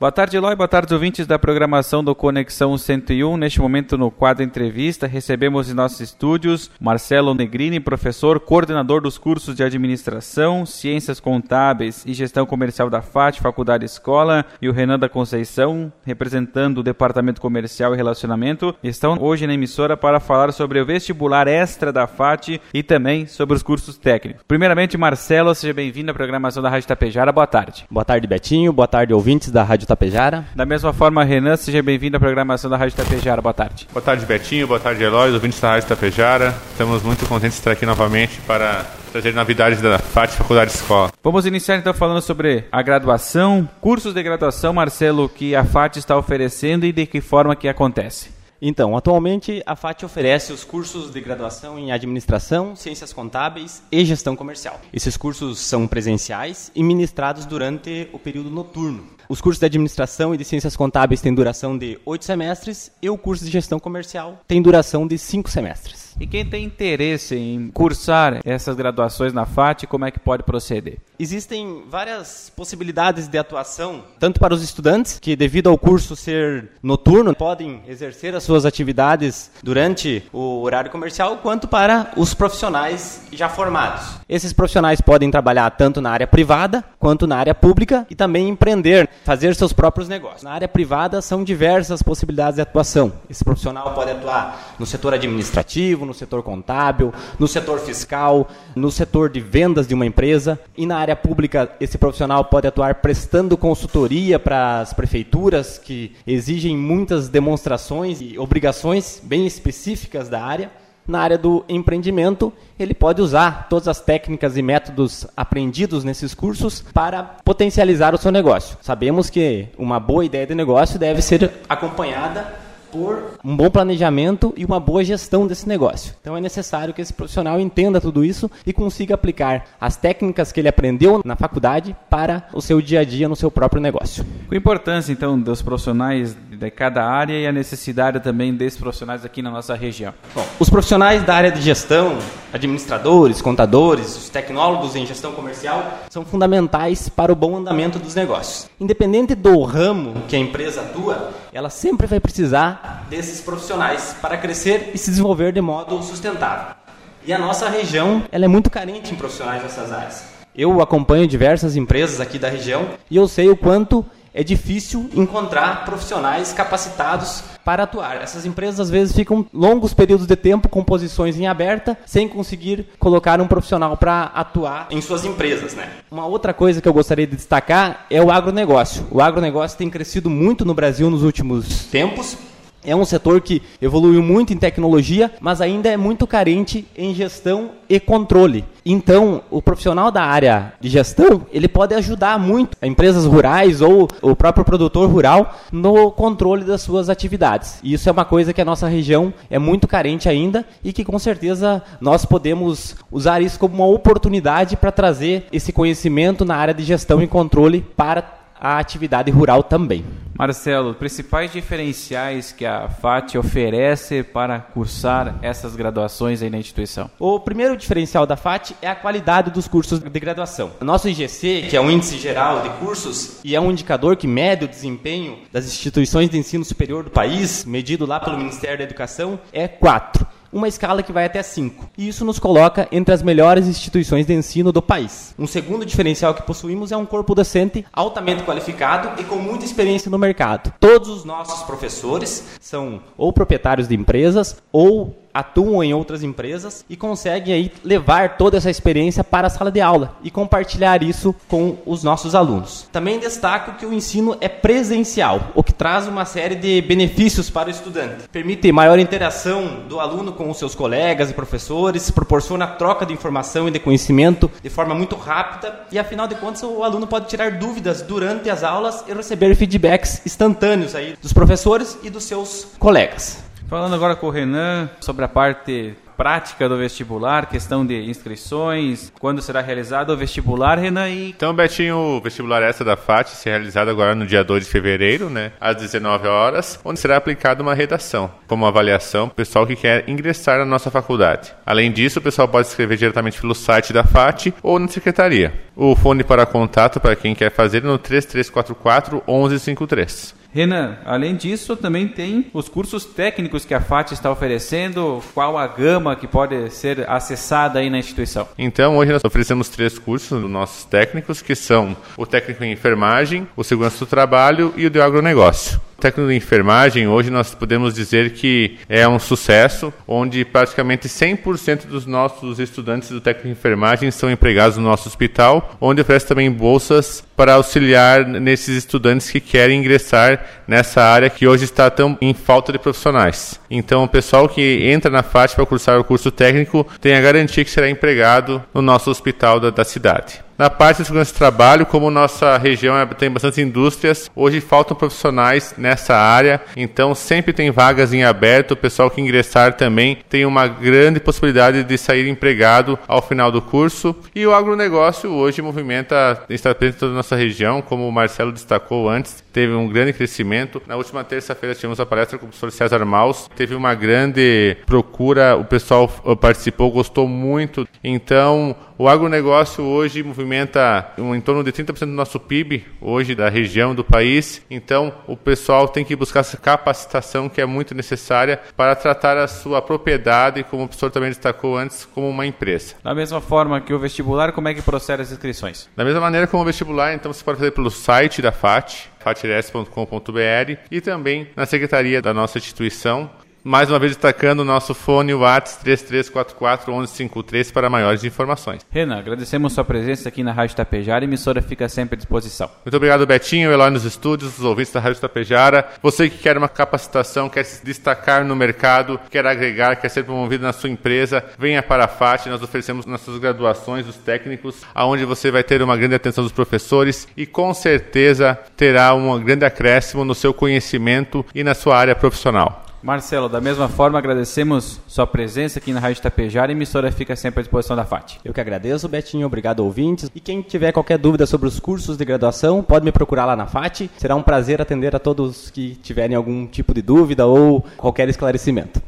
Boa tarde, Eloy. Boa tarde, ouvintes da programação do Conexão 101. Neste momento, no quadro Entrevista, recebemos em nossos estúdios Marcelo Negrini, professor, coordenador dos cursos de Administração, Ciências Contábeis e Gestão Comercial da FAT, Faculdade Escola, e o Renan da Conceição, representando o Departamento Comercial e Relacionamento, estão hoje na emissora para falar sobre o vestibular extra da FAT e também sobre os cursos técnicos. Primeiramente, Marcelo, seja bem-vindo à programação da Rádio Tapejara. Boa tarde. Boa tarde, Betinho. Boa tarde, ouvintes da Rádio Tapejara. Da mesma forma, Renan, seja bem-vindo à programação da Rádio Tapejara. Boa tarde. Boa tarde, Betinho. Boa tarde, Eloy, ouvintes da Rádio Tapejara. Estamos muito contentes de estar aqui novamente para trazer novidades da FAT Faculdade Escola. Vamos iniciar então falando sobre a graduação, cursos de graduação, Marcelo, que a FAT está oferecendo e de que forma que acontece. Então, atualmente a FAT oferece os cursos de graduação em Administração, Ciências Contábeis e Gestão Comercial. Esses cursos são presenciais e ministrados durante o período noturno. Os cursos de Administração e de Ciências Contábeis têm duração de oito semestres e o curso de Gestão Comercial tem duração de cinco semestres. E quem tem interesse em cursar essas graduações na FAT, como é que pode proceder? Existem várias possibilidades de atuação, tanto para os estudantes, que devido ao curso ser noturno, podem exercer as suas atividades durante o horário comercial, quanto para os profissionais já formados. Esses profissionais podem trabalhar tanto na área privada quanto na área pública e também empreender, fazer seus próprios negócios. Na área privada são diversas possibilidades de atuação. Esse profissional pode atuar no setor administrativo, no setor contábil, no setor fiscal, no setor de vendas de uma empresa e na área pública, esse profissional pode atuar prestando consultoria para as prefeituras que exigem muitas demonstrações e obrigações bem específicas da área. Na área do empreendimento, ele pode usar todas as técnicas e métodos aprendidos nesses cursos para potencializar o seu negócio. Sabemos que uma boa ideia de negócio deve ser acompanhada por um bom planejamento e uma boa gestão desse negócio. Então é necessário que esse profissional entenda tudo isso e consiga aplicar as técnicas que ele aprendeu na faculdade para o seu dia a dia no seu próprio negócio. Com a importância então dos profissionais de cada área e a necessidade também desses profissionais aqui na nossa região. Bom, os profissionais da área de gestão, administradores, contadores, os tecnólogos em gestão comercial são fundamentais para o bom andamento dos negócios. Independente do ramo que a empresa atua, ela sempre vai precisar desses profissionais para crescer e se desenvolver de modo sustentável. E a nossa região ela é muito carente em profissionais nessas áreas. Eu acompanho diversas empresas aqui da região e eu sei o quanto é difícil encontrar profissionais capacitados para atuar. Essas empresas às vezes ficam longos períodos de tempo com posições em aberta, sem conseguir colocar um profissional para atuar em suas empresas. Né? Uma outra coisa que eu gostaria de destacar é o agronegócio. O agronegócio tem crescido muito no Brasil nos últimos tempos, é um setor que evoluiu muito em tecnologia, mas ainda é muito carente em gestão e controle. Então, o profissional da área de gestão, ele pode ajudar muito empresas rurais ou o próprio produtor rural no controle das suas atividades. E isso é uma coisa que a nossa região é muito carente ainda e que com certeza nós podemos usar isso como uma oportunidade para trazer esse conhecimento na área de gestão e controle para a atividade rural também. Marcelo, principais diferenciais que a FAT oferece para cursar essas graduações aí na instituição? O primeiro diferencial da FAT é a qualidade dos cursos de graduação. O nosso IGC, que é um índice geral de cursos e é um indicador que mede o desempenho das instituições de ensino superior do país, medido lá pelo Ministério da Educação, é 4 uma escala que vai até 5. E isso nos coloca entre as melhores instituições de ensino do país. Um segundo diferencial que possuímos é um corpo docente altamente qualificado e com muita experiência no mercado. Todos os nossos professores são ou proprietários de empresas ou atuam em outras empresas e conseguem aí levar toda essa experiência para a sala de aula e compartilhar isso com os nossos alunos. Também destaco que o ensino é presencial, o que traz uma série de benefícios para o estudante. Permite maior interação do aluno com os seus colegas e professores, proporciona troca de informação e de conhecimento de forma muito rápida e afinal de contas o aluno pode tirar dúvidas durante as aulas e receber feedbacks instantâneos aí dos professores e dos seus colegas. Falando agora com o Renan sobre a parte prática do vestibular, questão de inscrições, quando será realizado o vestibular, Renan? E... Então, Betinho, o vestibular essa da FAT será realizado agora no dia 2 de fevereiro, né, às 19 horas, onde será aplicada uma redação, como avaliação para o pessoal que quer ingressar na nossa faculdade. Além disso, o pessoal pode escrever diretamente pelo site da FAT ou na secretaria. O fone para contato para quem quer fazer é no 3344 1153. Renan, além disso, também tem os cursos técnicos que a FAT está oferecendo. Qual a gama que pode ser acessada aí na instituição? Então, hoje nós oferecemos três cursos dos nossos técnicos, que são o técnico em enfermagem, o segurança do trabalho e o de agronegócio técnico de enfermagem, hoje nós podemos dizer que é um sucesso, onde praticamente 100% dos nossos estudantes do técnico de enfermagem são empregados no nosso hospital, onde oferece também bolsas para auxiliar nesses estudantes que querem ingressar nessa área que hoje está tão em falta de profissionais. Então, o pessoal que entra na FAT para cursar o curso técnico tem a garantia que será empregado no nosso hospital da, da cidade. Na parte de segurança do trabalho, como nossa região é, tem bastante indústrias, hoje faltam profissionais nessa área, então sempre tem vagas em aberto. O pessoal que ingressar também tem uma grande possibilidade de sair empregado ao final do curso. E o agronegócio hoje movimenta, está presente em toda a nossa região, como o Marcelo destacou antes, teve um grande crescimento. Na última terça-feira tivemos a palestra com o professor César Maus, teve uma grande procura, o pessoal participou, gostou muito. Então, o agronegócio hoje movimenta um, em torno de 30% do nosso PIB, hoje da região do país. Então, o pessoal tem que buscar essa capacitação que é muito necessária para tratar a sua propriedade, como o professor também destacou antes, como uma empresa. Da mesma forma que o vestibular, como é que procede as inscrições? Da mesma maneira como o vestibular, então você pode fazer pelo site da FAT, fatires.com.br e também na secretaria da nossa instituição, mais uma vez destacando o nosso fone WhatsApp 3344 1153 para maiores informações. Renan, agradecemos sua presença aqui na Rádio Tapejara. A emissora fica sempre à disposição. Muito obrigado, Betinho, Eloy nos estúdios, os ouvintes da Rádio Tapejara. Você que quer uma capacitação, quer se destacar no mercado, quer agregar, quer ser promovido na sua empresa, venha para a FAT. Nós oferecemos nossas graduações, os técnicos, aonde você vai ter uma grande atenção dos professores e com certeza terá um grande acréscimo no seu conhecimento e na sua área profissional. Marcelo, da mesma forma, agradecemos sua presença aqui na Rádio Tapejara. A emissora fica sempre à disposição da FAT. Eu que agradeço, Betinho. Obrigado, ouvintes. E quem tiver qualquer dúvida sobre os cursos de graduação, pode me procurar lá na FAT. Será um prazer atender a todos que tiverem algum tipo de dúvida ou qualquer esclarecimento.